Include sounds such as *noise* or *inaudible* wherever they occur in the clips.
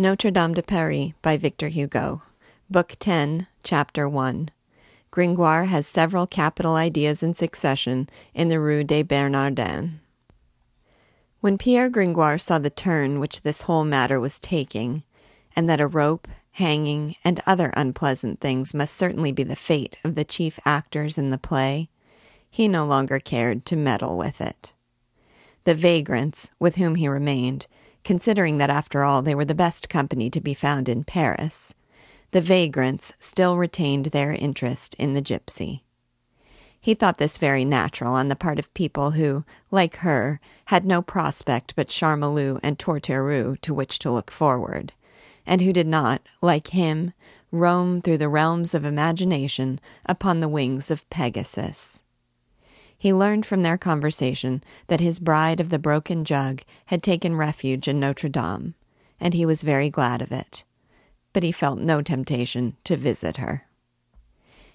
Notre Dame de Paris by Victor Hugo. Book 10, Chapter 1. Gringoire has several capital ideas in succession in the Rue des Bernardins. When Pierre Gringoire saw the turn which this whole matter was taking, and that a rope, hanging, and other unpleasant things must certainly be the fate of the chief actors in the play, he no longer cared to meddle with it. The vagrants, with whom he remained, considering that after all they were the best company to be found in Paris, the vagrants still retained their interest in the gypsy. He thought this very natural on the part of people who, like her, had no prospect but Charmolue and Torterue to which to look forward, and who did not, like him, roam through the realms of imagination upon the wings of Pegasus. He learned from their conversation that his bride of the broken jug had taken refuge in Notre Dame, and he was very glad of it. But he felt no temptation to visit her.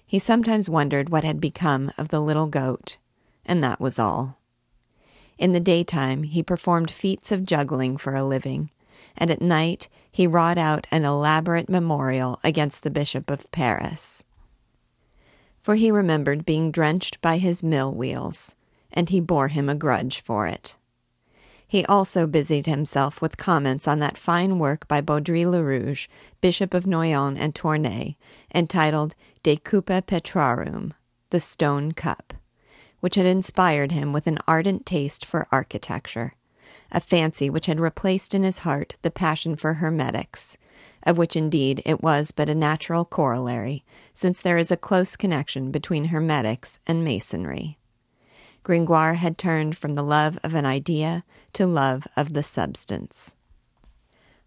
He sometimes wondered what had become of the little goat, and that was all. In the daytime, he performed feats of juggling for a living, and at night he wrought out an elaborate memorial against the Bishop of Paris for he remembered being drenched by his mill wheels, and he bore him a grudge for it. He also busied himself with comments on that fine work by Baudry Le Rouge, Bishop of Noyon and Tournai, entitled De Cupa Petrarum, the Stone Cup, which had inspired him with an ardent taste for architecture, a fancy which had replaced in his heart the passion for hermetics, of which indeed it was but a natural corollary, since there is a close connection between hermetics and masonry. Gringoire had turned from the love of an idea to love of the substance.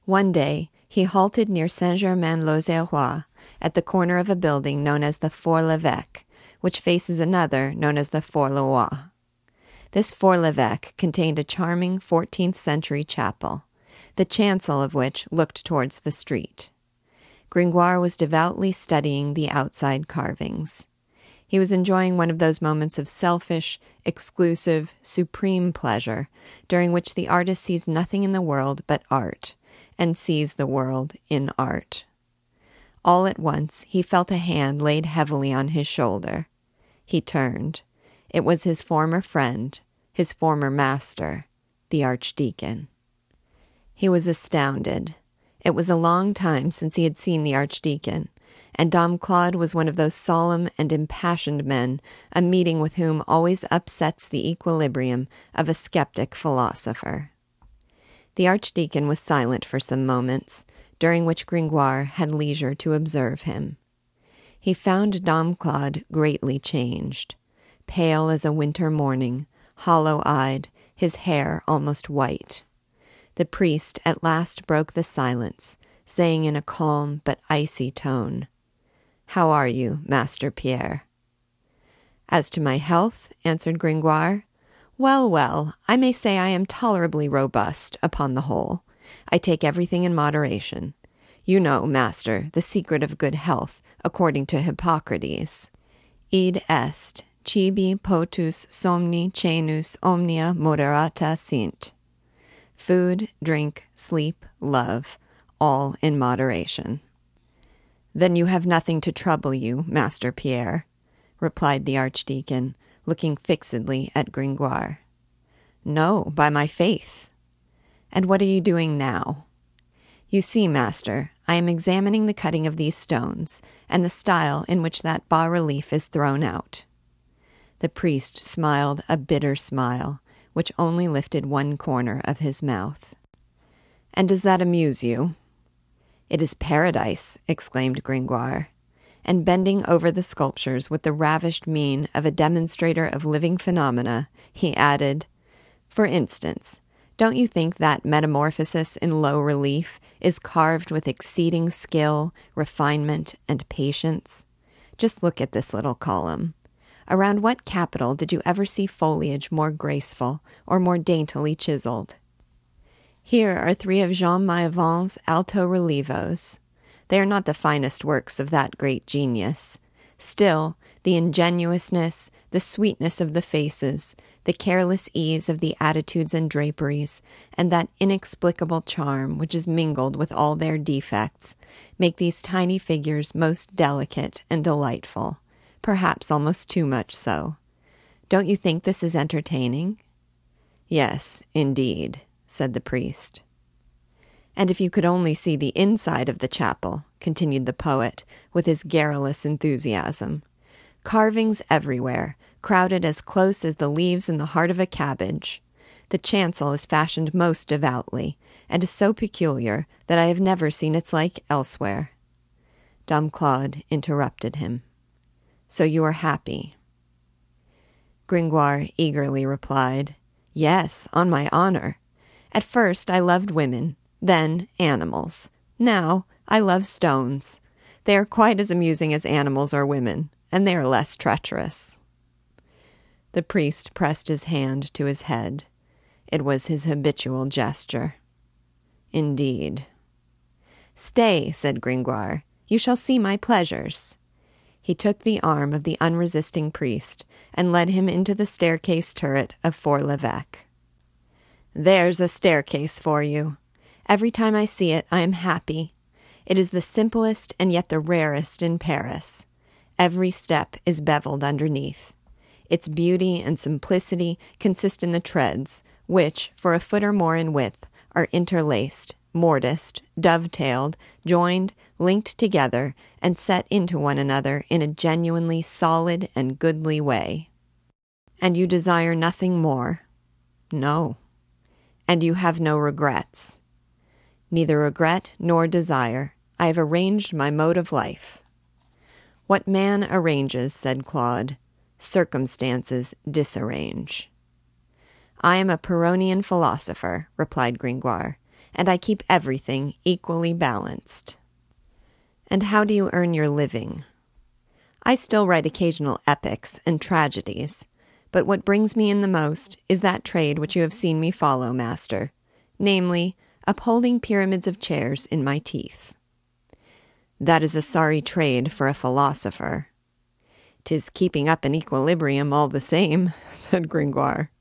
One day he halted near Saint Germain l'Auxerrois at the corner of a building known as the Fort l'Evêque, which faces another known as the Fort Roi. This Fort l'Evêque contained a charming 14th century chapel the chancel of which looked towards the street. Gringoire was devoutly studying the outside carvings. He was enjoying one of those moments of selfish, exclusive, supreme pleasure during which the artist sees nothing in the world but art, and sees the world in art. All at once he felt a hand laid heavily on his shoulder. He turned. It was his former friend, his former master, the archdeacon. He was astounded. It was a long time since he had seen the Archdeacon, and Dom Claude was one of those solemn and impassioned men, a meeting with whom always upsets the equilibrium of a skeptic philosopher. The Archdeacon was silent for some moments, during which Gringoire had leisure to observe him. He found Dom Claude greatly changed, pale as a winter morning, hollow eyed, his hair almost white. The priest at last broke the silence, saying in a calm but icy tone, How are you, Master Pierre? As to my health, answered Gringoire, well, well, I may say I am tolerably robust, upon the whole. I take everything in moderation. You know, master, the secret of good health, according to Hippocrates. Id est, cibi potus somni venus omnia moderata sint food, drink, sleep, love, all in moderation. Then you have nothing to trouble you, Master Pierre, replied the Archdeacon, looking fixedly at Gringoire. No, by my faith. And what are you doing now? You see, master, I am examining the cutting of these stones and the style in which that bas relief is thrown out. The priest smiled a bitter smile which only lifted one corner of his mouth. And does that amuse you? It is paradise, exclaimed Gringoire. And bending over the sculptures with the ravished mien of a demonstrator of living phenomena, he added, For instance, don't you think that metamorphosis in low relief is carved with exceeding skill, refinement, and patience? Just look at this little column. Around what capital did you ever see foliage more graceful or more daintily chiseled? Here are three of Jean Maillevant's alto relievos. They are not the finest works of that great genius. Still, the ingenuousness, the sweetness of the faces, the careless ease of the attitudes and draperies, and that inexplicable charm which is mingled with all their defects, make these tiny figures most delicate and delightful, perhaps almost too much so. Don't you think this is entertaining? Yes, indeed, said the priest. And if you could only see the inside of the chapel, continued the poet, with his garrulous enthusiasm. Carvings everywhere, crowded as close as the leaves in the heart of a cabbage. The chancel is fashioned most devoutly, and is so peculiar that I have never seen its like elsewhere. Dom Claude interrupted him. So you are happy? Gringoire eagerly replied, Yes, on my honor. At first I loved women, then animals. Now I love stones. They are quite as amusing as animals or women, and they are less treacherous. The priest pressed his hand to his head. It was his habitual gesture. Indeed. Stay, said Gringoire. You shall see my pleasures. He took the arm of the unresisting priest and led him into the staircase turret of Fort l'Evêque. There's a staircase for you. Every time I see it, I am happy. It is the simplest and yet the rarest in Paris. Every step is beveled underneath. Its beauty and simplicity consist in the treads, which, for a foot or more in width, are interlaced, morticed, dovetailed, joined, linked together, and set into one another in a genuinely solid and goodly way. And you desire nothing more? No. And you have no regrets? Neither regret nor desire. I have arranged my mode of life. What man arranges, said Claude, circumstances disarrange. I am a Pyrrhonian philosopher, replied Gringoire, and I keep everything equally balanced. And how do you earn your living? I still write occasional epics and tragedies, but what brings me in the most is that trade which you have seen me follow, master, namely, upholding pyramids of chairs in my teeth. That is a sorry trade for a philosopher. Tis keeping up an equilibrium all the same, *laughs* said Gringoire.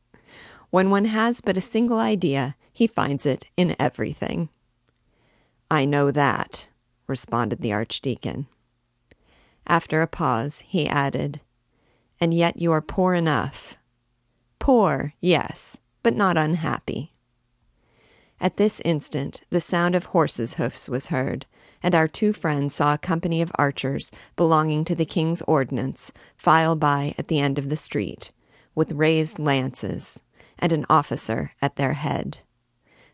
When one has but a single idea, he finds it in everything. I know that, responded the Archdeacon. After a pause, he added, And yet you are poor enough. Poor, yes, but not unhappy. At this instant, the sound of horses' hoofs was heard, and our two friends saw a company of archers belonging to the king's ordnance file by at the end of the street, with raised lances, and an officer at their head.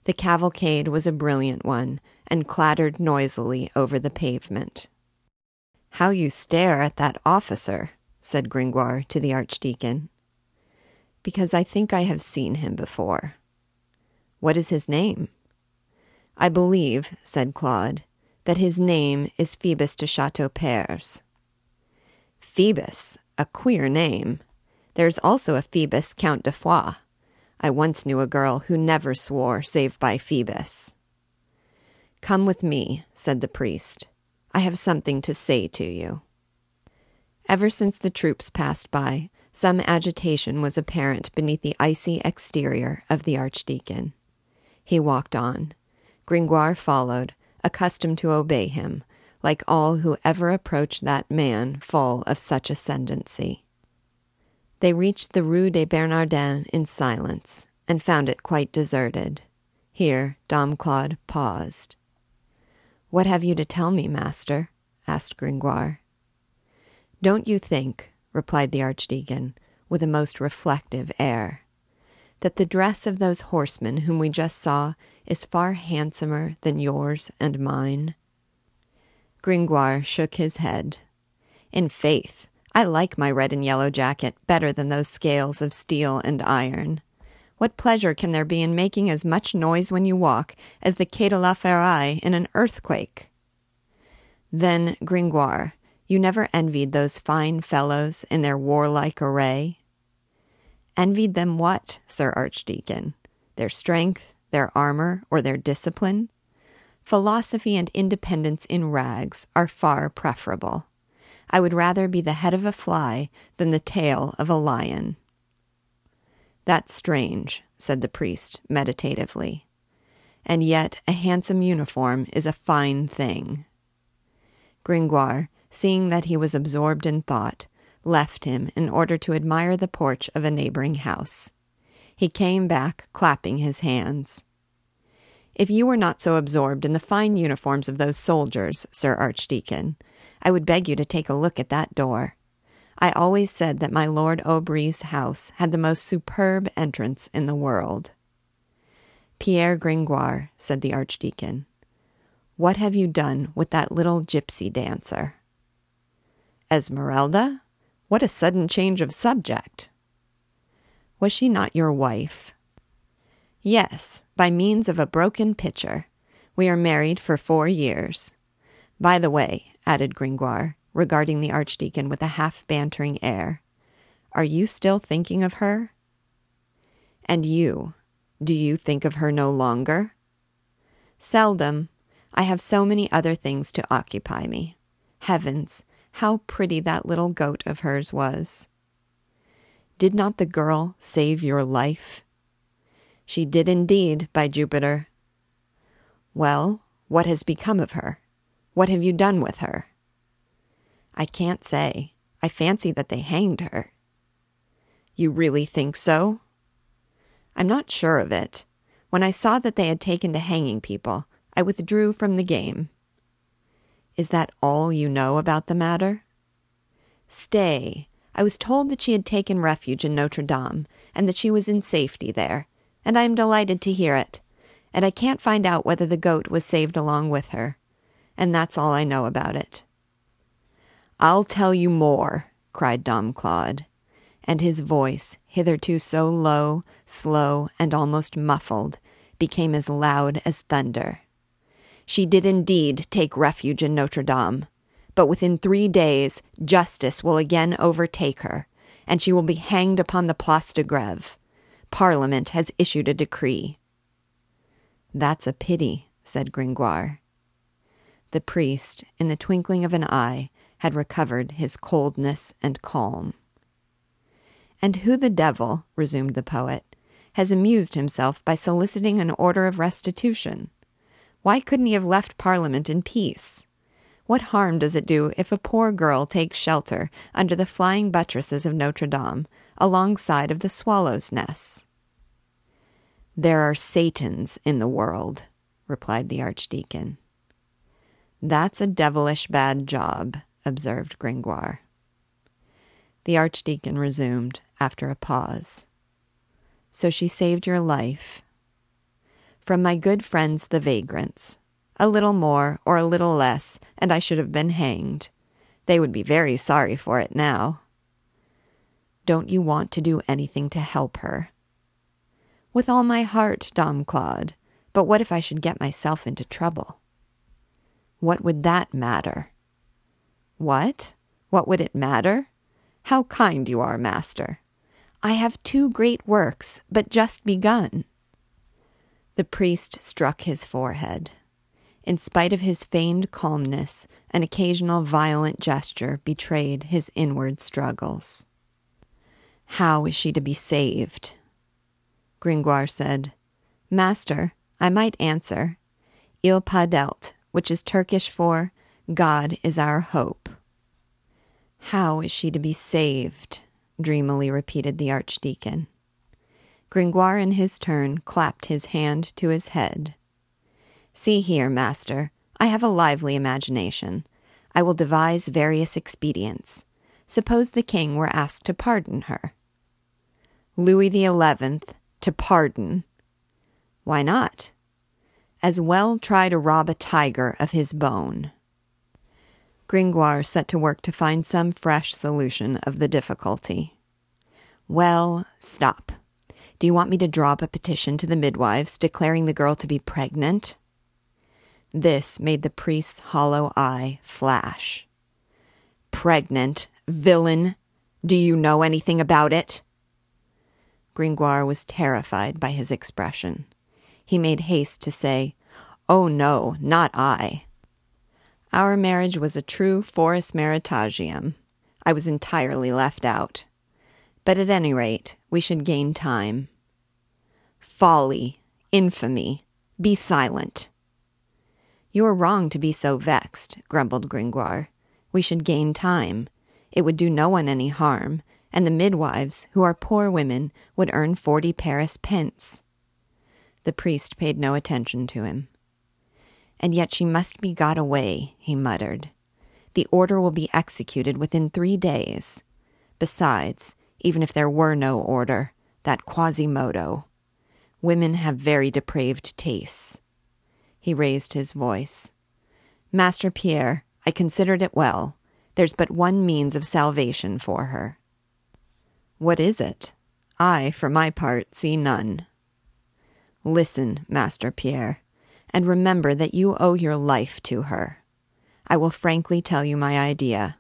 The cavalcade was a brilliant one, and clattered noisily over the pavement. How you stare at that officer, said Gringoire to the Archdeacon. Because I think I have seen him before. What is his name? I believe, said Claude, that his name is Phoebus de Chateaupers. Phoebus, a queer name. There's also a Phoebus Count de Foix. I once knew a girl who never swore save by Phoebus. Come with me, said the priest. I have something to say to you. Ever since the troops passed by, some agitation was apparent beneath the icy exterior of the archdeacon. He walked on. Gringoire followed, accustomed to obey him, like all who ever approached that man full of such ascendancy. They reached the Rue des Bernardins in silence, and found it quite deserted. Here Dom Claude paused. What have you to tell me, master? asked Gringoire. Don't you think, replied the Archdeacon, with a most reflective air, that the dress of those horsemen whom we just saw is far handsomer than yours and mine? Gringoire shook his head. In faith, I like my red and yellow jacket better than those scales of steel and iron. What pleasure can there be in making as much noise when you walk as the Quai de la Ferraille in an earthquake? Then, Gringoire, you never envied those fine fellows in their warlike array? Envied them what, Sir Archdeacon? Their strength, their armor, or their discipline, philosophy and independence in rags are far preferable. I would rather be the head of a fly than the tail of a lion. That's strange, said the priest meditatively. And yet a handsome uniform is a fine thing. Gringoire, seeing that he was absorbed in thought, left him in order to admire the porch of a neighboring house. He came back, clapping his hands. If you were not so absorbed in the fine uniforms of those soldiers, Sir Archdeacon, I would beg you to take a look at that door. I always said that my Lord Aubry's house had the most superb entrance in the world. Pierre Gringoire, said the Archdeacon, what have you done with that little gypsy dancer? Esmeralda? What a sudden change of subject! Was she not your wife? Yes, by means of a broken pitcher. We are married for four years. By the way, added Gringoire, regarding the Archdeacon with a half bantering air, are you still thinking of her? And you, do you think of her no longer? Seldom. I have so many other things to occupy me. Heavens, how pretty that little goat of hers was. Did not the girl save your life? She did indeed, by Jupiter. Well, what has become of her? What have you done with her? I can't say. I fancy that they hanged her. You really think so? I'm not sure of it. When I saw that they had taken to hanging people, I withdrew from the game. Is that all you know about the matter? Stay. I was told that she had taken refuge in Notre Dame, and that she was in safety there, and I am delighted to hear it. And I can't find out whether the goat was saved along with her. And that's all I know about it. I'll tell you more, cried Dom Claude, and his voice, hitherto so low, slow, and almost muffled, became as loud as thunder. She did indeed take refuge in Notre Dame, but within three days justice will again overtake her, and she will be hanged upon the Place de Greve. Parliament has issued a decree. That's a pity, said Gringoire. The priest, in the twinkling of an eye, had recovered his coldness and calm. And who the devil, resumed the poet, has amused himself by soliciting an order of restitution? Why couldn't he have left Parliament in peace? What harm does it do if a poor girl takes shelter under the flying buttresses of Notre Dame, alongside of the swallows' nests? There are Satans in the world, replied the Archdeacon. That's a devilish bad job, observed Gringoire. The Archdeacon resumed after a pause. So she saved your life. From my good friends the vagrants. A little more or a little less, and I should have been hanged. They would be very sorry for it now. Don't you want to do anything to help her? With all my heart, Dom Claude. But what if I should get myself into trouble? What would that matter? What? What would it matter? How kind you are, master. I have two great works, but just begun. The priest struck his forehead. In spite of his feigned calmness, an occasional violent gesture betrayed his inward struggles. How is she to be saved? Gringoire said, Master, I might answer, Il Padelt, which is Turkish for God is our hope. How is she to be saved? dreamily repeated the Archdeacon. Gringoire, in his turn, clapped his hand to his head. See here, master, I have a lively imagination. I will devise various expedients. Suppose the king were asked to pardon her. Louis the Eleventh, to pardon. Why not? As well try to rob a tiger of his bone. Gringoire set to work to find some fresh solution of the difficulty. Well, stop. Do you want me to draw up a petition to the midwives declaring the girl to be pregnant? This made the priest's hollow eye flash. Pregnant, villain! Do you know anything about it? Gringoire was terrified by his expression. He made haste to say, Oh, no, not I. Our marriage was a true forismaritagium. I was entirely left out. But at any rate, we should gain time. Folly, infamy, be silent. You are wrong to be so vexed, grumbled Gringoire. We should gain time. It would do no one any harm, and the midwives, who are poor women, would earn forty Paris pence. The priest paid no attention to him. And yet she must be got away, he muttered. The order will be executed within three days. Besides, even if there were no order, that Quasimodo. Women have very depraved tastes. He raised his voice. Master Pierre, I considered it well. There's but one means of salvation for her. What is it? I, for my part, see none. Listen, Master Pierre, and remember that you owe your life to her. I will frankly tell you my idea.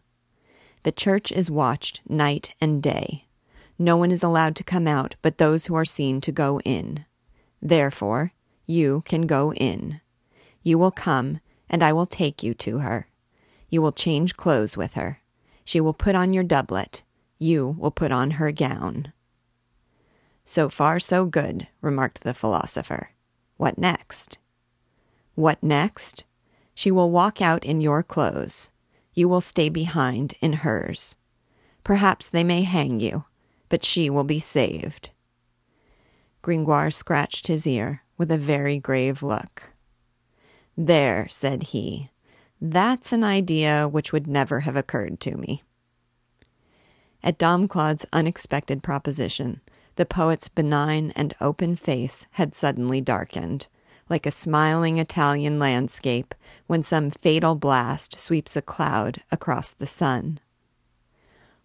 The church is watched night and day. No one is allowed to come out but those who are seen to go in. Therefore, you can go in. You will come, and I will take you to her. You will change clothes with her. She will put on your doublet. You will put on her gown. So far, so good, remarked the philosopher. What next? What next? She will walk out in your clothes. You will stay behind in hers. Perhaps they may hang you, but she will be saved. Gringoire scratched his ear with a very grave look. There, said he, that's an idea which would never have occurred to me. At Dom Claude's unexpected proposition, the poet's benign and open face had suddenly darkened, like a smiling Italian landscape when some fatal blast sweeps a cloud across the sun.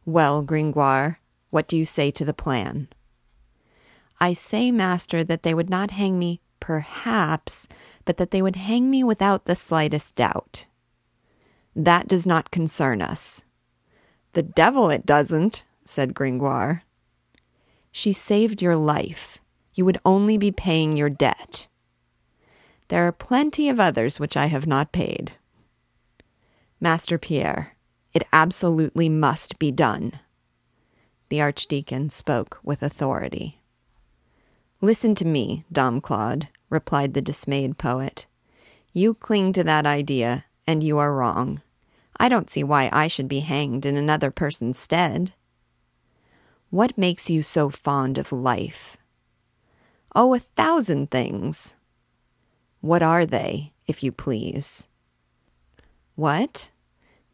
Well, Gringoire, what do you say to the plan? I say, master, that they would not hang me, perhaps, but that they would hang me without the slightest doubt. That does not concern us. The devil it doesn't, said Gringoire. She saved your life. You would only be paying your debt. There are plenty of others which I have not paid. Master Pierre, it absolutely must be done. The archdeacon spoke with authority. Listen to me, Dom Claude, replied the dismayed poet. You cling to that idea, and you are wrong. I don't see why I should be hanged in another person's stead. What makes you so fond of life? Oh, a thousand things. What are they, if you please? What?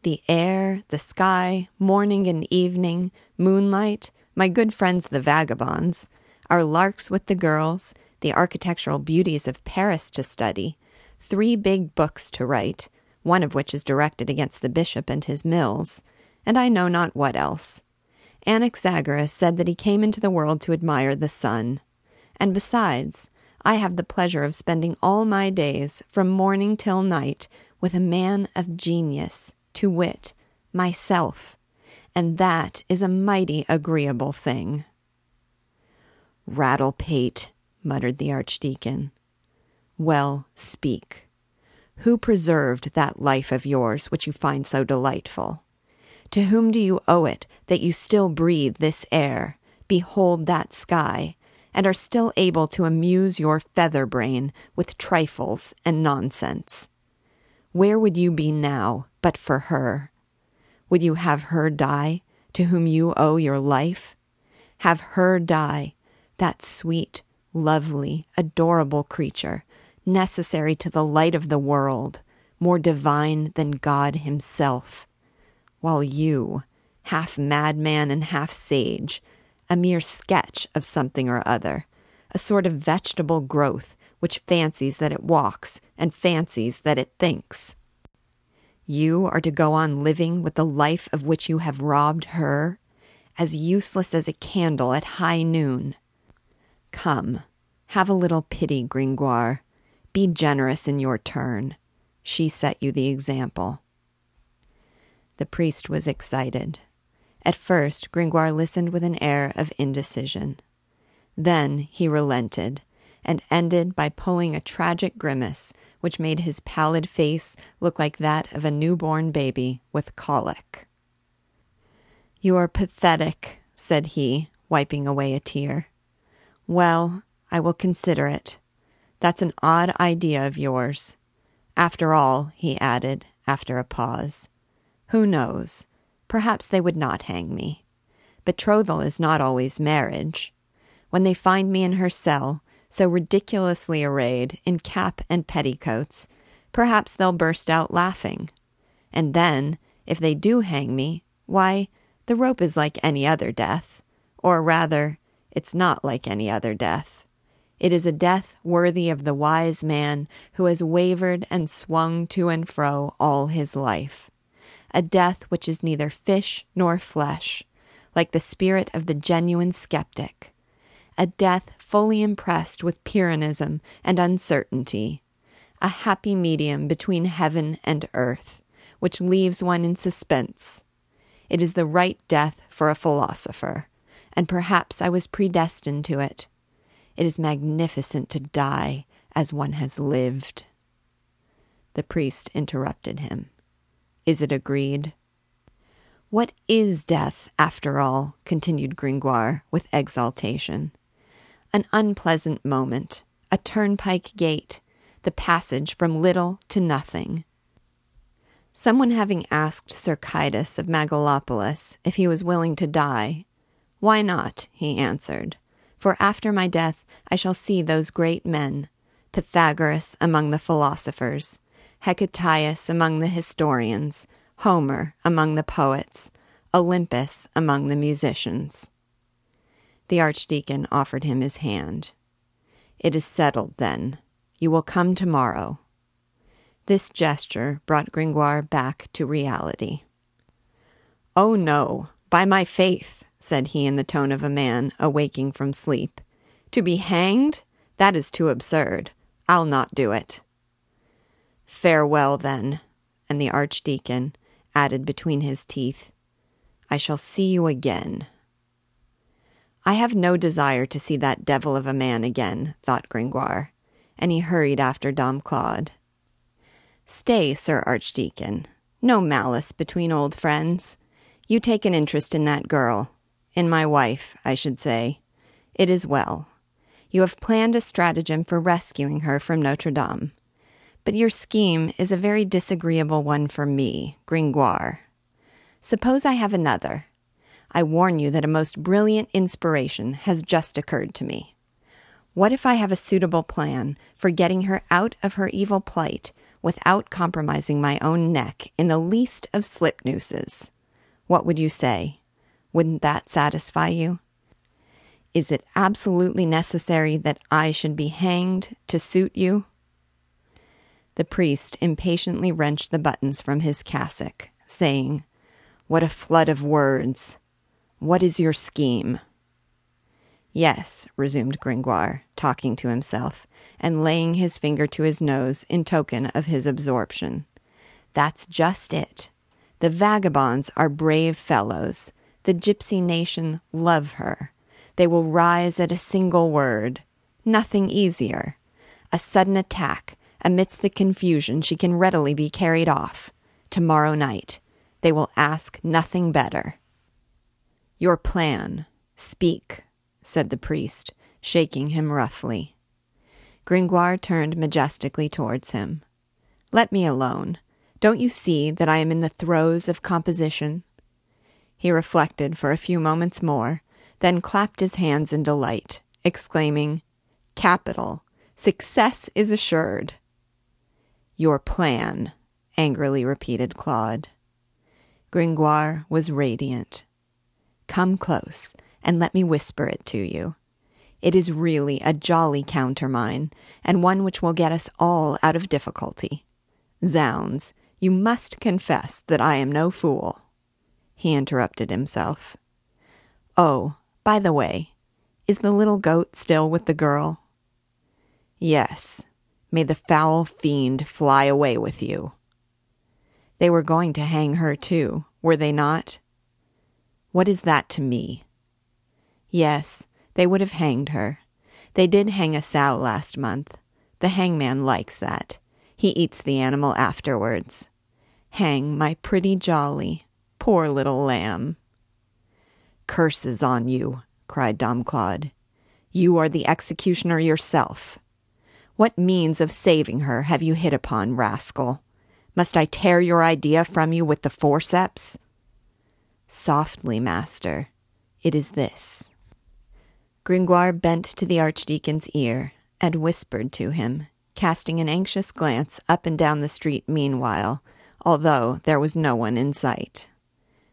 The air, the sky, morning and evening, moonlight, my good friends the vagabonds, our larks with the girls, the architectural beauties of Paris to study, three big books to write, one of which is directed against the bishop and his mills, and I know not what else. Anaxagoras said that he came into the world to admire the sun. And besides, I have the pleasure of spending all my days, from morning till night, with a man of genius, to wit, myself, and that is a mighty agreeable thing. Rattle pate, muttered the archdeacon. Well, speak. Who preserved that life of yours which you find so delightful? To whom do you owe it that you still breathe this air, behold that sky, and are still able to amuse your feather brain with trifles and nonsense? Where would you be now but for her? Would you have her die, to whom you owe your life? Have her die, that sweet, lovely, adorable creature necessary to the light of the world, more divine than God Himself, while you, half madman and half sage, a mere sketch of something or other, a sort of vegetable growth which fancies that it walks and fancies that it thinks. You are to go on living with the life of which you have robbed her, as useless as a candle at high noon. Come, have a little pity, Gringoire. Be generous in your turn. She set you the example. The priest was excited. At first, Gringoire listened with an air of indecision. Then he relented, and ended by pulling a tragic grimace which made his pallid face look like that of a newborn baby with colic. You are pathetic, said he, wiping away a tear. Well, I will consider it. That's an odd idea of yours. After all, he added, after a pause, who knows? Perhaps they would not hang me. Betrothal is not always marriage. When they find me in her cell, so ridiculously arrayed in cap and petticoats, perhaps they'll burst out laughing. And then, if they do hang me, why, the rope is like any other death. Or rather, it's not like any other death. It is a death worthy of the wise man who has wavered and swung to and fro all his life. A death which is neither fish nor flesh, like the spirit of the genuine skeptic. A death fully impressed with Pyrrhonism and uncertainty. A happy medium between heaven and earth, which leaves one in suspense. It is the right death for a philosopher and perhaps I was predestined to it. It is magnificent to die as one has lived. The priest interrupted him. Is it agreed? What is death, after all? continued Gringoire with exaltation. An unpleasant moment, a turnpike gate, the passage from little to nothing. Someone having asked Cercidas of Megalopolis if he was willing to die, why not? he answered. For after my death I shall see those great men Pythagoras among the philosophers, Hecataeus among the historians, Homer among the poets, Olympus among the musicians. The archdeacon offered him his hand. It is settled, then. You will come tomorrow. This gesture brought Gringoire back to reality. Oh, no, by my faith, said he in the tone of a man awaking from sleep. To be hanged? That is too absurd. I'll not do it. Farewell, then. And the archdeacon added between his teeth, I shall see you again. I have no desire to see that devil of a man again, thought Gringoire, and he hurried after Dom Claude. Stay, Sir Archdeacon. No malice between old friends. You take an interest in that girl in my wife, I should say. It is well. You have planned a stratagem for rescuing her from Notre Dame. But your scheme is a very disagreeable one for me, Gringoire. Suppose I have another. I warn you that a most brilliant inspiration has just occurred to me. What if I have a suitable plan for getting her out of her evil plight without compromising my own neck in the least of slip nooses? What would you say? Wouldn't that satisfy you? Is it absolutely necessary that I should be hanged to suit you? The priest impatiently wrenched the buttons from his cassock, saying, What a flood of words! What is your scheme? Yes, resumed Gringoire, talking to himself, and laying his finger to his nose in token of his absorption. That's just it. The vagabonds are brave fellows. The gypsy nation love her. They will rise at a single word. Nothing easier. A sudden attack. Amidst the confusion, she can readily be carried off. Tomorrow night. They will ask nothing better. Your plan. Speak, said the priest, shaking him roughly. Gringoire turned majestically towards him. Let me alone. Don't you see that I am in the throes of composition? He reflected for a few moments more, then clapped his hands in delight, exclaiming, Capital! Success is assured. Your plan, angrily repeated Claude. Gringoire was radiant. Come close, and let me whisper it to you. It is really a jolly countermine, and one which will get us all out of difficulty. Zounds, you must confess that I am no fool he interrupted himself. Oh, by the way, is the little goat still with the girl? Yes. May the foul fiend fly away with you. They were going to hang her too, were they not? What is that to me? Yes, they would have hanged her. They did hang a sow last month. The hangman likes that. He eats the animal afterwards. Hang my pretty jolly. Poor little lamb. Curses on you, cried Dom Claude. You are the executioner yourself. What means of saving her have you hit upon, rascal? Must I tear your idea from you with the forceps? Softly, master. It is this. Gringoire bent to the archdeacon's ear and whispered to him, casting an anxious glance up and down the street meanwhile, although there was no one in sight.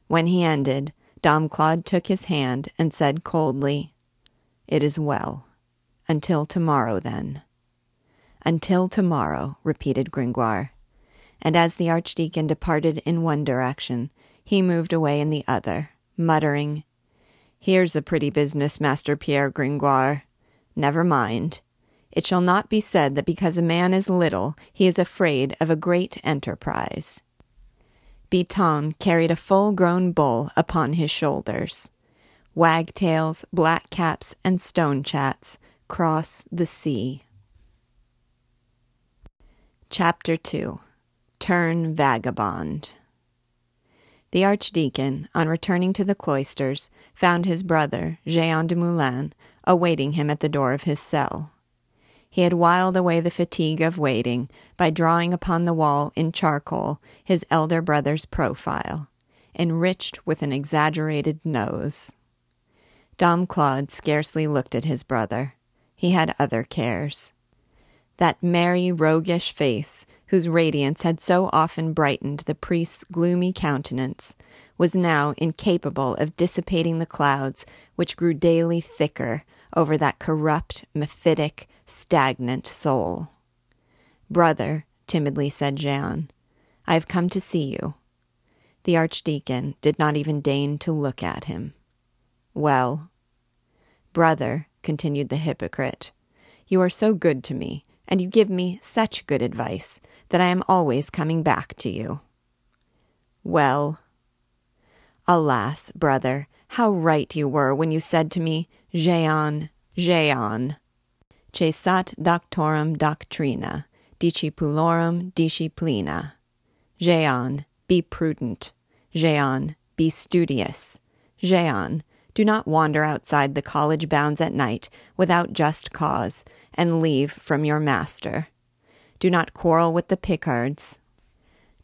When he ended, Dom Claude took his hand and said coldly, It is well. Until tomorrow, then. Until tomorrow, repeated Gringoire. And as the archdeacon departed in one direction, he moved away in the other, muttering, Here's a pretty business, Master Pierre Gringoire. Never mind. It shall not be said that because a man is little, he is afraid of a great enterprise. Biton carried a full grown bull upon his shoulders. Wagtails, black caps, and stone chats cross the sea. Chapter 2 Turn Vagabond The archdeacon, on returning to the cloisters, found his brother, Jehan de Moulin, awaiting him at the door of his cell. He had whiled away the fatigue of waiting by drawing upon the wall in charcoal his elder brother's profile, enriched with an exaggerated nose. Dom Claude scarcely looked at his brother. He had other cares. That merry, roguish face, whose radiance had so often brightened the priest's gloomy countenance, was now incapable of dissipating the clouds which grew daily thicker over that corrupt, mephitic, stagnant soul. Brother, timidly said Jehan, I have come to see you. The archdeacon did not even deign to look at him. Well, brother, continued the hypocrite, you are so good to me, and you give me such good advice, that I am always coming back to you. Well, alas, brother, how right you were when you said to me, Jehan, Jehan. Cessat doctorum doctrina, discipulorum disciplina. Jehan, be prudent. Jehan, be studious. Jehan, do not wander outside the college bounds at night without just cause, and leave from your master. Do not quarrel with the Picards.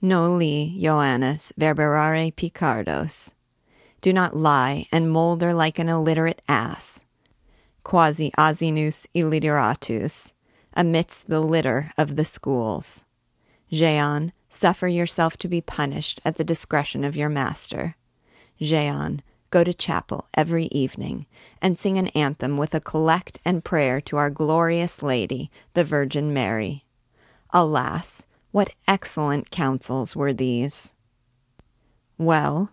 Noli Joannes verberare Picardos. Do not lie and molder like an illiterate ass, quasi asinus illiteratus, amidst the litter of the schools. Jehan, suffer yourself to be punished at the discretion of your master. Jehan, go to chapel every evening and sing an anthem with a collect and prayer to our glorious Lady, the Virgin Mary. Alas, what excellent counsels were these! Well,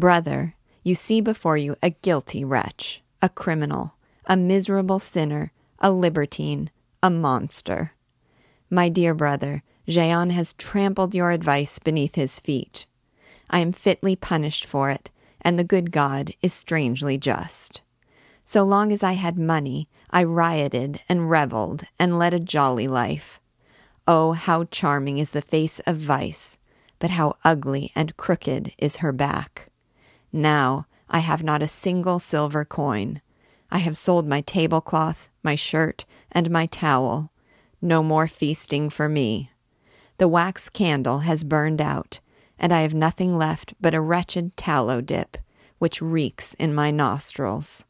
Brother, you see before you a guilty wretch, a criminal, a miserable sinner, a libertine, a monster. My dear brother, Jehan has trampled your advice beneath his feet. I am fitly punished for it, and the good God is strangely just. So long as I had money, I rioted and reveled and led a jolly life. Oh, how charming is the face of vice, but how ugly and crooked is her back. Now I have not a single silver coin. I have sold my tablecloth, my shirt, and my towel. No more feasting for me. The wax candle has burned out, and I have nothing left but a wretched tallow dip, which reeks in my nostrils.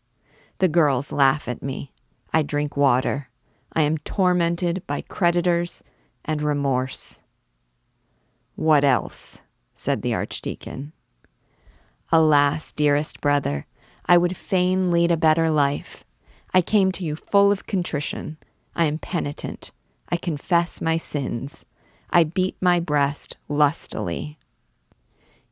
The girls laugh at me. I drink water. I am tormented by creditors and remorse. What else? said the Archdeacon. Alas, dearest brother, I would fain lead a better life. I came to you full of contrition. I am penitent. I confess my sins. I beat my breast lustily.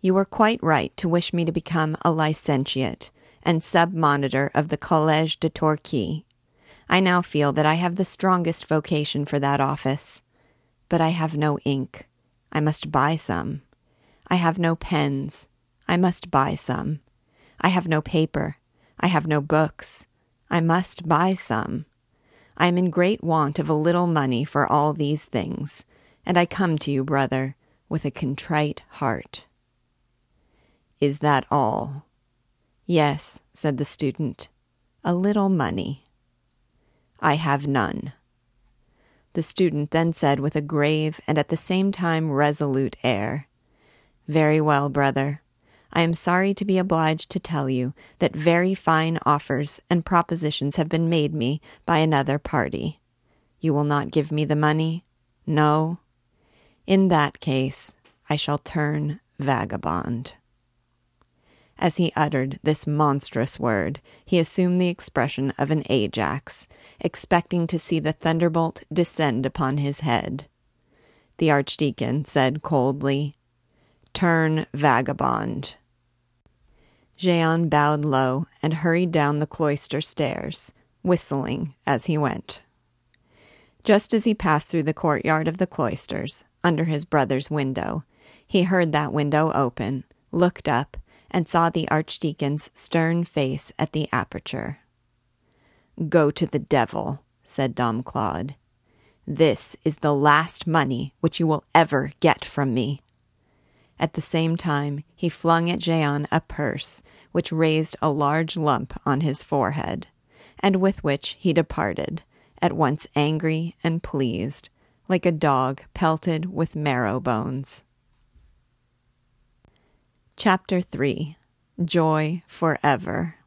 You were quite right to wish me to become a licentiate and sub monitor of the Collège de Torchi. I now feel that I have the strongest vocation for that office. But I have no ink. I must buy some. I have no pens. I must buy some. I have no paper. I have no books. I must buy some. I am in great want of a little money for all these things, and I come to you, brother, with a contrite heart. Is that all? Yes, said the student, a little money. I have none. The student then said with a grave and at the same time resolute air, Very well, brother. I am sorry to be obliged to tell you that very fine offers and propositions have been made me by another party. You will not give me the money? No? In that case, I shall turn vagabond. As he uttered this monstrous word, he assumed the expression of an Ajax, expecting to see the thunderbolt descend upon his head. The archdeacon said coldly, Turn vagabond. Jehan bowed low and hurried down the cloister stairs, whistling as he went. Just as he passed through the courtyard of the cloisters, under his brother's window, he heard that window open, looked up, and saw the archdeacon's stern face at the aperture. Go to the devil, said Dom Claude. This is the last money which you will ever get from me. At the same time, he flung at Jehan a purse, which raised a large lump on his forehead, and with which he departed, at once angry and pleased, like a dog pelted with marrow bones. Chapter 3 Joy Forever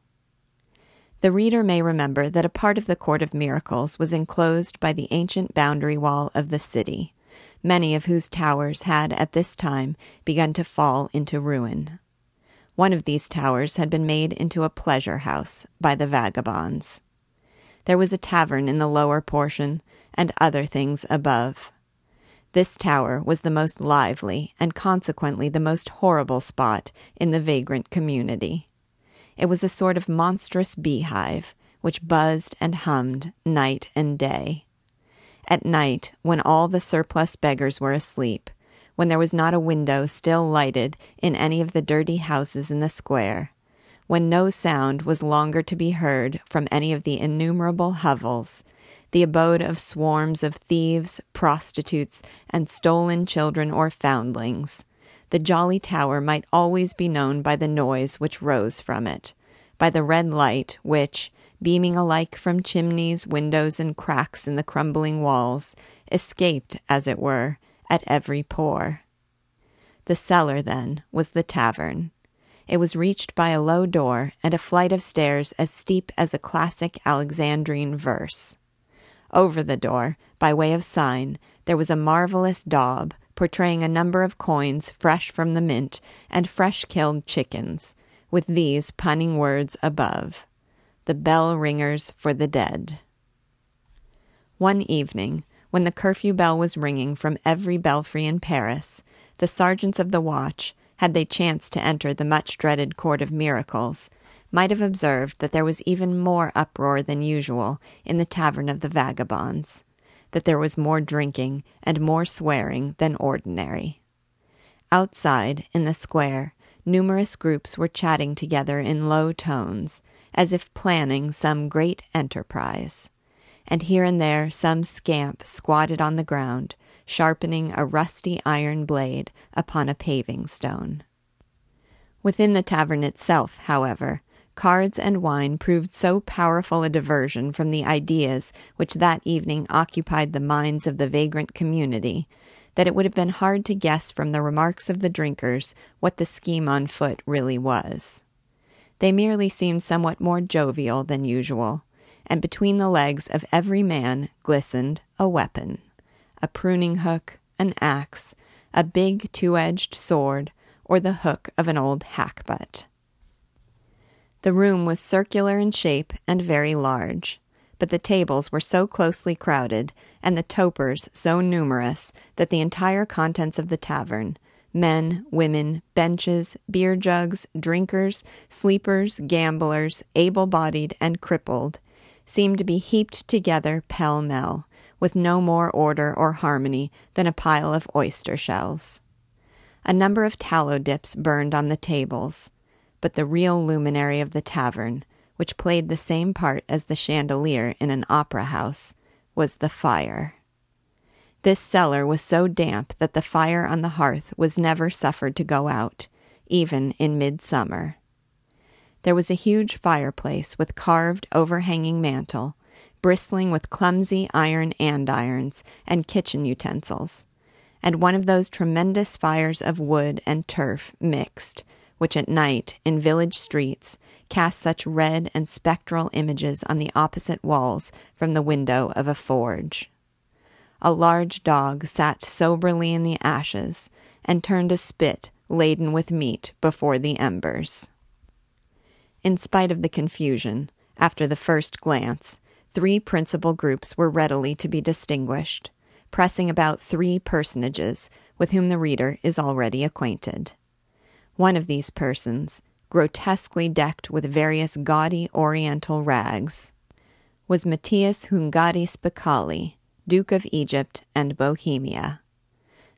The reader may remember that a part of the Court of Miracles was enclosed by the ancient boundary wall of the city, many of whose towers had at this time begun to fall into ruin. One of these towers had been made into a pleasure house by the vagabonds. There was a tavern in the lower portion, and other things above. This tower was the most lively and consequently the most horrible spot in the vagrant community. It was a sort of monstrous beehive which buzzed and hummed night and day. At night, when all the surplus beggars were asleep, when there was not a window still lighted in any of the dirty houses in the square, when no sound was longer to be heard from any of the innumerable hovels, the abode of swarms of thieves, prostitutes, and stolen children or foundlings. The jolly tower might always be known by the noise which rose from it, by the red light which, beaming alike from chimneys, windows, and cracks in the crumbling walls, escaped, as it were, at every pore. The cellar, then, was the tavern. It was reached by a low door and a flight of stairs as steep as a classic Alexandrine verse. Over the door, by way of sign, there was a marvelous daub portraying a number of coins fresh from the mint and fresh killed chickens, with these punning words above The bell ringers for the dead. One evening, when the curfew bell was ringing from every belfry in Paris, the sergeants of the watch, had they chanced to enter the much dreaded Court of Miracles, might have observed that there was even more uproar than usual in the tavern of the vagabonds, that there was more drinking and more swearing than ordinary. Outside, in the square, numerous groups were chatting together in low tones, as if planning some great enterprise, and here and there some scamp squatted on the ground, sharpening a rusty iron blade upon a paving stone. Within the tavern itself, however, cards and wine proved so powerful a diversion from the ideas which that evening occupied the minds of the vagrant community that it would have been hard to guess from the remarks of the drinkers what the scheme on foot really was. They merely seemed somewhat more jovial than usual, and between the legs of every man glistened a weapon a pruning hook, an axe, a big two edged sword, or the hook of an old hackbutt. The room was circular in shape and very large, but the tables were so closely crowded and the topers so numerous that the entire contents of the tavern men, women, benches, beer jugs, drinkers, sleepers, gamblers, able bodied and crippled seemed to be heaped together pell mell, with no more order or harmony than a pile of oyster shells. A number of tallow dips burned on the tables but the real luminary of the tavern, which played the same part as the chandelier in an opera house, was the fire. This cellar was so damp that the fire on the hearth was never suffered to go out, even in midsummer. There was a huge fireplace with carved overhanging mantel, bristling with clumsy iron andirons and kitchen utensils, and one of those tremendous fires of wood and turf mixed, which at night, in village streets, cast such red and spectral images on the opposite walls from the window of a forge. A large dog sat soberly in the ashes and turned a spit laden with meat before the embers. In spite of the confusion, after the first glance, three principal groups were readily to be distinguished, pressing about three personages with whom the reader is already acquainted. One of these persons, grotesquely decked with various gaudy oriental rags, was Matthias Hungadi Spicali, Duke of Egypt and Bohemia.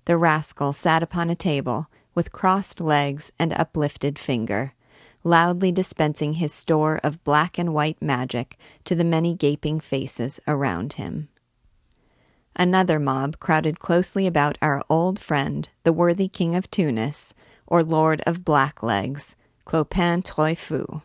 The rascal sat upon a table with crossed legs and uplifted finger, loudly dispensing his store of black and white magic to the many gaping faces around him. Another mob crowded closely about our old friend, the worthy King of Tunis, or Lord of Blacklegs, Clopin Trouillefou.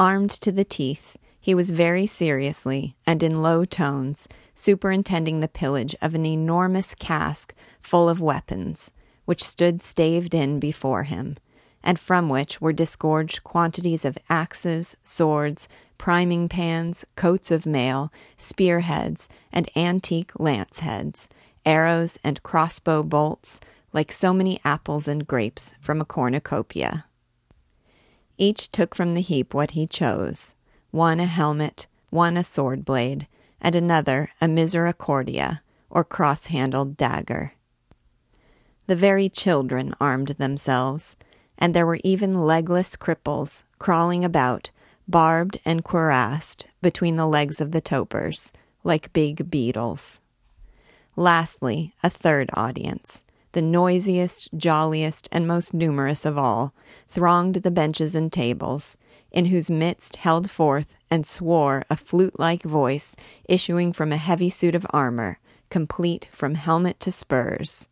Armed to the teeth, he was very seriously, and in low tones, superintending the pillage of an enormous cask full of weapons, which stood staved in before him, and from which were disgorged quantities of axes, swords, priming pans, coats of mail, spearheads, and antique lance heads, arrows and crossbow bolts, like so many apples and grapes from a cornucopia. Each took from the heap what he chose one a helmet, one a sword blade, and another a misericordia, or cross handled dagger. The very children armed themselves, and there were even legless cripples crawling about, barbed and cuirassed between the legs of the topers, like big beetles. Lastly, a third audience, the noisiest, jolliest, and most numerous of all, thronged the benches and tables, in whose midst held forth and swore a flute like voice issuing from a heavy suit of armor, complete from helmet to spurs.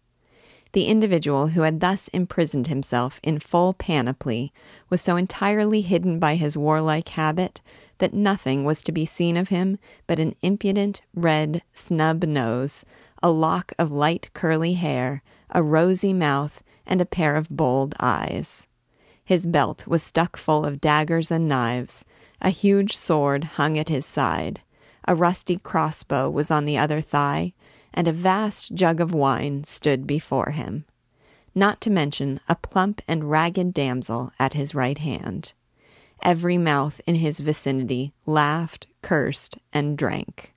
The individual who had thus imprisoned himself in full panoply was so entirely hidden by his warlike habit that nothing was to be seen of him but an impudent red snub nose, a lock of light curly hair, a rosy mouth, and a pair of bold eyes. His belt was stuck full of daggers and knives, a huge sword hung at his side, a rusty crossbow was on the other thigh, and a vast jug of wine stood before him, not to mention a plump and ragged damsel at his right hand. Every mouth in his vicinity laughed, cursed, and drank.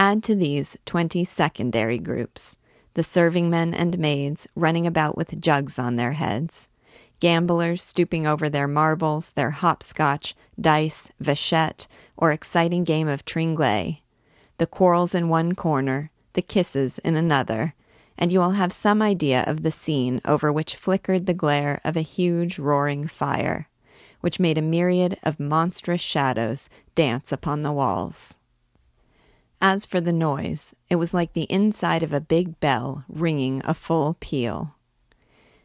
Add to these twenty secondary groups, the serving men and maids running about with jugs on their heads, gamblers stooping over their marbles, their hopscotch, dice, vachette, or exciting game of tringlay, the quarrels in one corner, the kisses in another, and you will have some idea of the scene over which flickered the glare of a huge roaring fire, which made a myriad of monstrous shadows dance upon the walls. As for the noise, it was like the inside of a big bell ringing a full peal.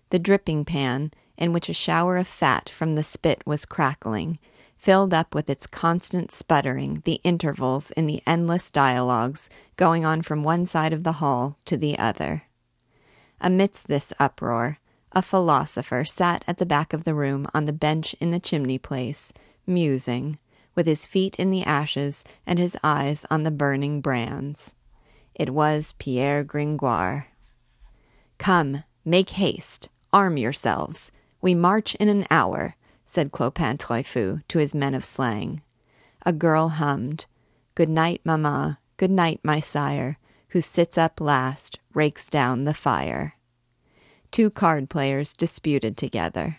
The dripping pan, in which a shower of fat from the spit was crackling, filled up with its constant sputtering the intervals in the endless dialogues going on from one side of the hall to the other. Amidst this uproar, a philosopher sat at the back of the room on the bench in the chimney place, musing, with his feet in the ashes and his eyes on the burning brands. It was Pierre Gringoire. Come, make haste, arm yourselves. We march in an hour said Clopin Trouillefou to his men of slang. A girl hummed, Good night, mamma, good night, my sire, who sits up last, rakes down the fire. Two card players disputed together.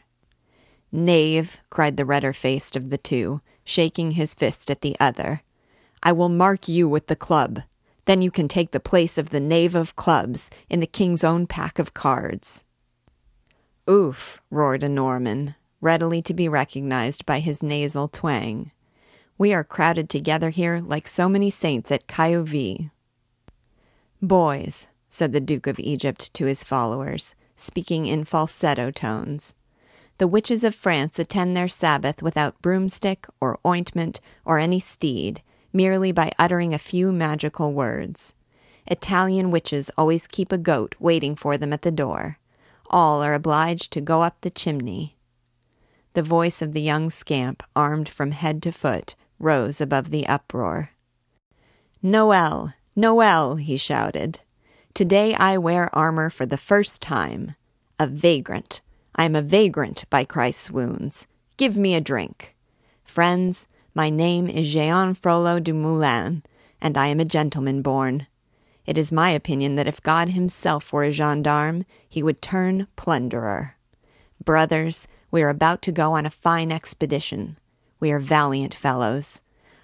Knave, cried the redder faced of the two, shaking his fist at the other. I will mark you with the club. Then you can take the place of the knave of clubs in the king's own pack of cards. Oof, roared a Norman, readily to be recognized by his nasal twang. We are crowded together here like so many saints at Caillouville. Boys, said the Duke of Egypt to his followers, speaking in falsetto tones, The witches of France attend their Sabbath without broomstick or ointment or any steed, merely by uttering a few magical words. Italian witches always keep a goat waiting for them at the door. All are obliged to go up the chimney. The voice of the young scamp, armed from head to foot, rose above the uproar. Noel! Noel! he shouted. Today I wear armor for the first time. A vagrant. I am a vagrant by Christ's wounds. Give me a drink. Friends, my name is Jehan Frollo du Moulin, and I am a gentleman born. It is my opinion that if God himself were a gendarme, he would turn plunderer. Brothers, we are about to go on a fine expedition. We are valiant fellows.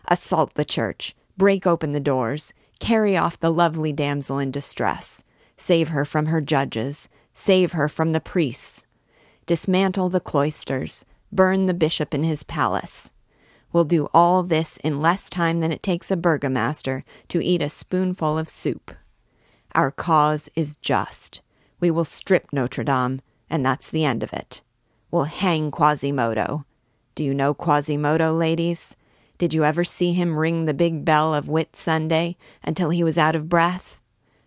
Assault the church, break open the doors, carry off the lovely damsel in distress, save her from her judges, save her from the priests, dismantle the cloisters, burn the bishop in his palace. We'll do all this in less time than it takes a burgomaster to eat a spoonful of soup. Our cause is just. We will strip Notre Dame, and that's the end of it. We'll hang Quasimodo. Do you know Quasimodo, ladies? Did you ever see him ring the big bell of Whit Sunday until he was out of breath?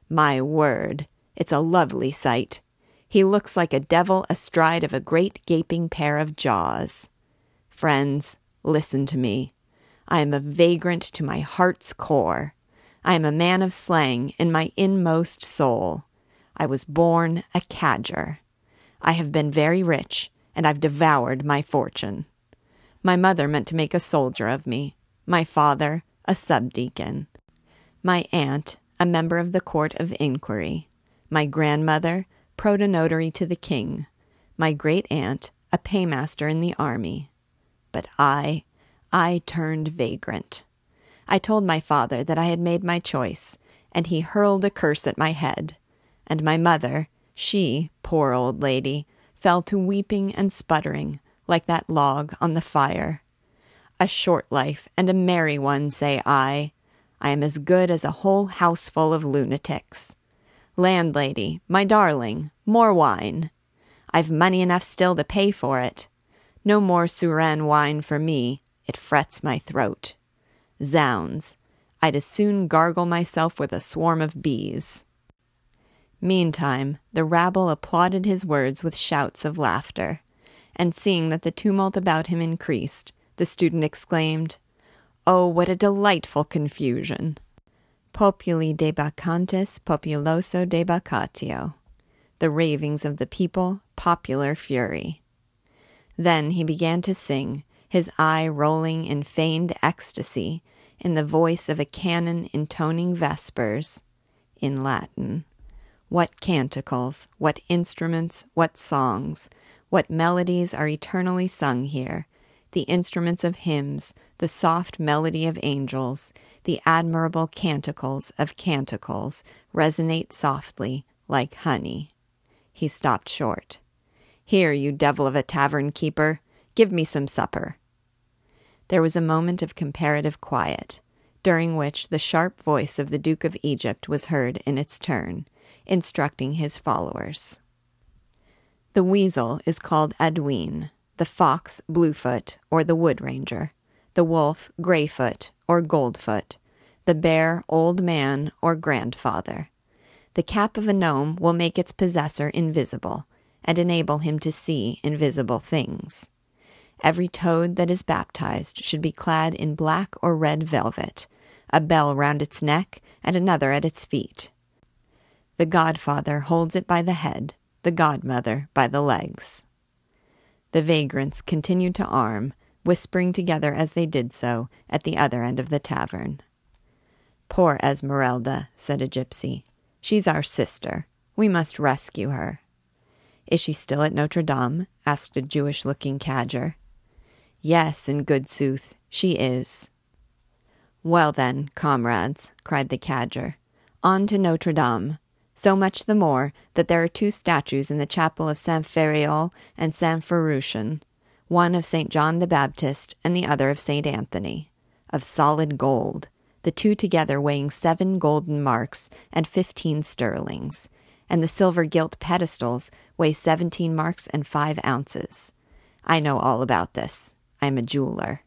My word, it's a lovely sight. He looks like a devil astride of a great gaping pair of jaws. Friends, Listen to me. I am a vagrant to my heart's core. I am a man of slang in my inmost soul. I was born a cadger. I have been very rich, and I've devoured my fortune. My mother meant to make a soldier of me, my father, a subdeacon, my aunt, a member of the court of inquiry, my grandmother, protonotary to the king, my great aunt, a paymaster in the army. But I, I turned vagrant. I told my father that I had made my choice, and he hurled a curse at my head. And my mother, she, poor old lady, fell to weeping and sputtering, like that log on the fire. A short life and a merry one, say I. I am as good as a whole houseful of lunatics. Landlady, my darling, more wine. I've money enough still to pay for it. No more Suresnes wine for me. It frets my throat. Zounds, I'd as soon gargle myself with a swarm of bees. Meantime, the rabble applauded his words with shouts of laughter, and seeing that the tumult about him increased, the student exclaimed, Oh, what a delightful confusion! Populi debacantis populoso debacatio. The ravings of the people, popular fury. Then he began to sing, his eye rolling in feigned ecstasy, in the voice of a canon intoning vespers, in Latin. What canticles, what instruments, what songs, what melodies are eternally sung here, the instruments of hymns, the soft melody of angels, the admirable canticles of canticles resonate softly like honey. He stopped short. Here, you devil of a tavern keeper, give me some supper. There was a moment of comparative quiet, during which the sharp voice of the Duke of Egypt was heard in its turn, instructing his followers. The weasel is called Aduine, the fox Bluefoot, or the wood ranger, the wolf Greyfoot, or Goldfoot, the bear Old Man, or grandfather. The cap of a gnome will make its possessor invisible, and enable him to see invisible things. Every toad that is baptized should be clad in black or red velvet, a bell round its neck, and another at its feet. The godfather holds it by the head, the godmother by the legs. The vagrants continued to arm, whispering together as they did so at the other end of the tavern. Poor Esmeralda, said a gypsy. She's our sister. We must rescue her. Is she still at Notre Dame? asked a Jewish looking cadger. Yes, in good sooth, she is. Well then, comrades, cried the cadger, on to Notre Dame. So much the more that there are two statues in the chapel of Saint Ferréol and Saint Ferrution, one of Saint John the Baptist and the other of Saint Anthony, of solid gold, the two together weighing seven golden marks and fifteen sterlings, and the silver gilt pedestals weigh seventeen marks and five ounces. I know all about this. I am a jeweler.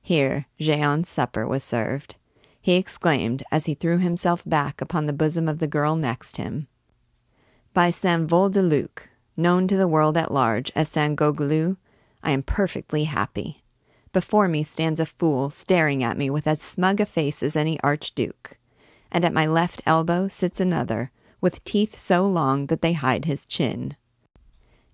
Here Jean's supper was served. He exclaimed as he threw himself back upon the bosom of the girl next him. By Saint Vol de Luc, known to the world at large as Saint Gogolu, I am perfectly happy. Before me stands a fool staring at me with as smug a face as any archduke, and at my left elbow sits another, with teeth so long that they hide his chin.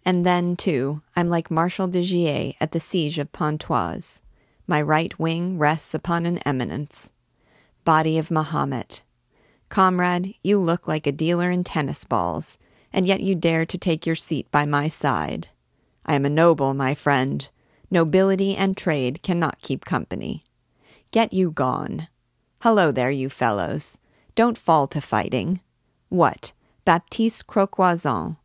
And then, too, I'm like Marshal de Gié at the siege of Pontoise. My right wing rests upon an eminence. Body of Mahomet. Comrade, you look like a dealer in tennis balls, and yet you dare to take your seat by my side. I am a noble, my friend. Nobility and trade cannot keep company. Get you gone. Hello there, you fellows. Don't fall to fighting. What, Baptiste Croque-Oison?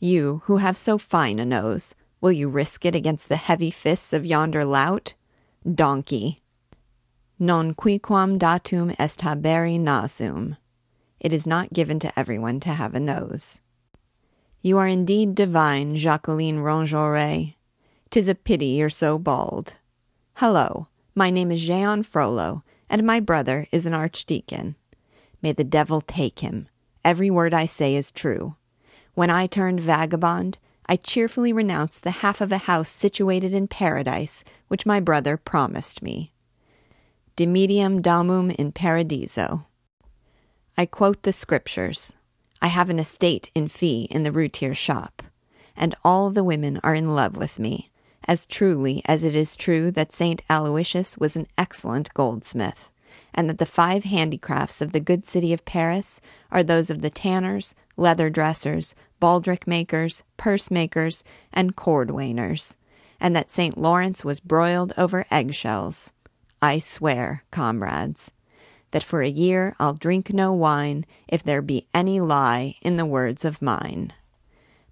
You, who have so fine a nose, will you risk it against the heavy fists of yonder lout? Donkey. Non quiquam datum est haberi nasum. It is not given to everyone to have a nose. You are indeed divine, Jacqueline Ronge-Oreille. Tis a pity you're so bald. Hello, my name is Jean Frollo, and my brother is an archdeacon. May the devil take him. Every word I say is true. When I turned vagabond, I cheerfully renounced the half of a house situated in paradise which my brother promised me. De medium domum in paradiso. I quote the scriptures. I have an estate in fee in the Rue Tirechappe, and all the women are in love with me, as truly as it is true that St. Aloysius was an excellent goldsmith, and that the five handicrafts of the good city of Paris are those of the tanners, leather dressers, baldric makers, purse makers, and cordwainers, and that St. Lawrence was broiled over eggshells. I swear, comrades that for a year I'll drink no wine if there be any lie in the words of mine.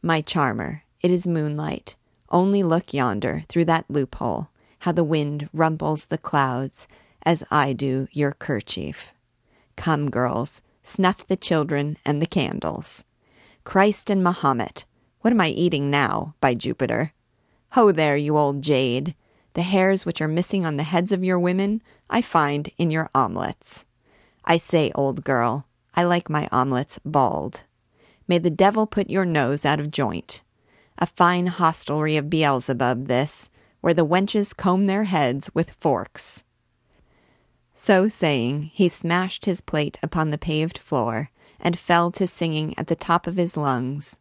My charmer, it is moonlight. Only look yonder, through that loophole, how the wind rumples the clouds, as I do your kerchief. Come, girls, snuff the children and the candles. Christ and Mahomet, what am I eating now, by Jupiter? Ho there, you old jade! The hairs which are missing on the heads of your women I find in your omelets. I say, old girl, I like my omelets bald. May the devil put your nose out of joint. A fine hostelry of Beelzebub, this, where the wenches comb their heads with forks. So saying, he smashed his plate upon the paved floor, and fell to singing at the top of his lungs.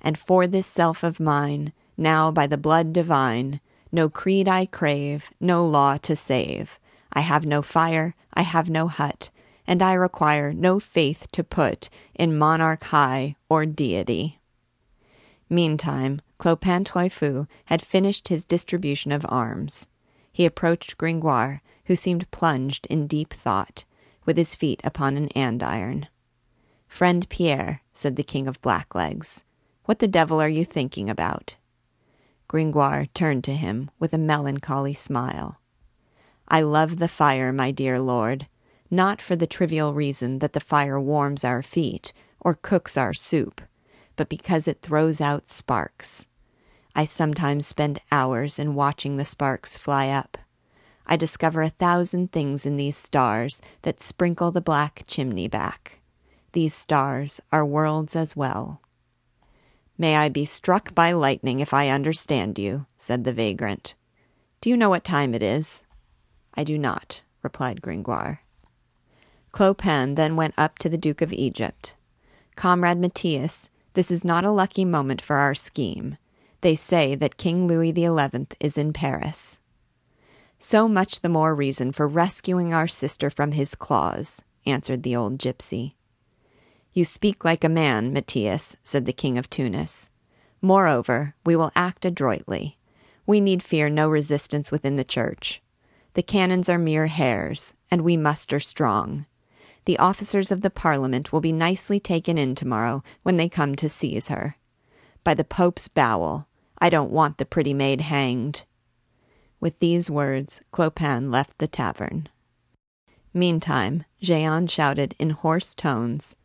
And for this self of mine, now by the blood divine, no creed I crave, no law to save. I have no fire, I have no hut, and I require no faith to put in monarch high or deity. Meantime, Clopin Trouillefou had finished his distribution of arms. He approached Gringoire, who seemed plunged in deep thought, with his feet upon an andiron. Friend Pierre, said the king of blacklegs, what the devil are you thinking about? Gringoire turned to him with a melancholy smile. I love the fire, my dear lord, not for the trivial reason that the fire warms our feet or cooks our soup, but because it throws out sparks. I sometimes spend hours in watching the sparks fly up. I discover a thousand things in these stars that sprinkle the black chimney back. These stars are worlds as well. May I be struck by lightning if I understand you, said the vagrant. Do you know what time it is? I do not, replied Gringoire. Clopin then went up to the Duke of Egypt. Comrade Matthias, this is not a lucky moment for our scheme. They say that King Louis XI is in Paris. So much the more reason for rescuing our sister from his claws, answered the old gypsy. You speak like a man, Matthias, said the king of Tunis. Moreover, we will act adroitly. We need fear no resistance within the church. The canons are mere hares, and we muster strong the officers of the Parliament will be nicely taken in tomorrow when they come to seize her. By the Pope's bowel, I don't want the pretty maid hanged. With these words, Clopin left the tavern. Meantime, Jehan shouted in hoarse tones,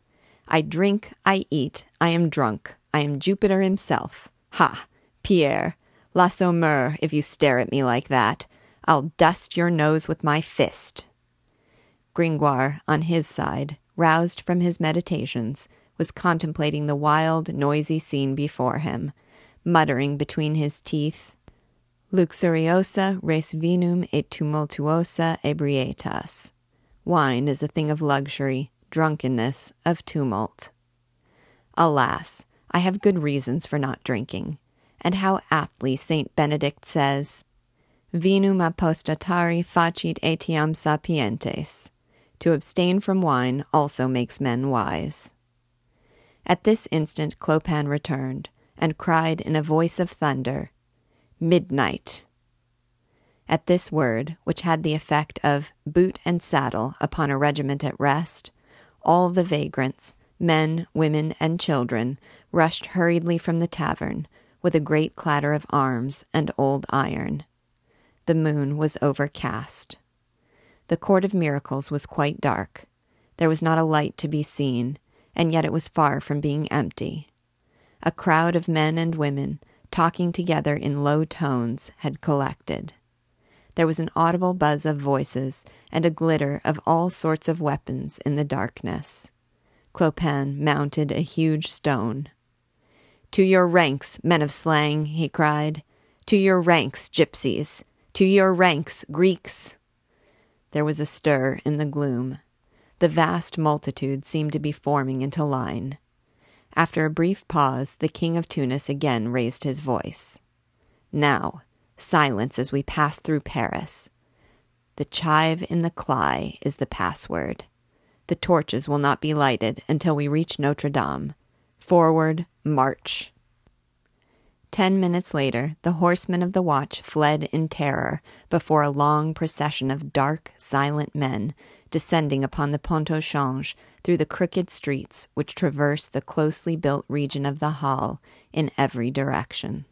I drink, I eat, I am drunk, I am Jupiter himself. Ha! Pierre, L'Assommeur, if you stare at me like that. I'll dust your nose with my fist. Gringoire, on his side, roused from his meditations, was contemplating the wild, noisy scene before him, muttering between his teeth, Luxuriosa res vinum et tumultuosa ebrietas. Wine is a thing of luxury, drunkenness of tumult. Alas, I have good reasons for not drinking, and how aptly Saint Benedict says, Vinum apostatari facit etiam sapientes. To abstain from wine also makes men wise. At this instant Clopin returned, and cried in a voice of thunder, Midnight! At this word, which had the effect of boot and saddle upon a regiment at rest, all the vagrants, men, women, and children, rushed hurriedly from the tavern, with a great clatter of arms and old iron. The moon was overcast. The Court of Miracles was quite dark. There was not a light to be seen, and yet it was far from being empty. A crowd of men and women, talking together in low tones, had collected. There was an audible buzz of voices and a glitter of all sorts of weapons in the darkness. Clopin mounted a huge stone. To your ranks, men of slang, he cried. To your ranks, gypsies. To your ranks, Greeks. There was a stir in the gloom. The vast multitude seemed to be forming into line. After a brief pause, the king of Tunis again raised his voice. Now, silence as we pass through Paris. The chive in the Cly is the password. The torches will not be lighted until we reach Notre Dame. Forward, march. Ten minutes later, the horsemen of the watch fled in terror before a long procession of dark, silent men descending upon the Pont au Change through the crooked streets which traverse the closely built region of the Halles in every direction.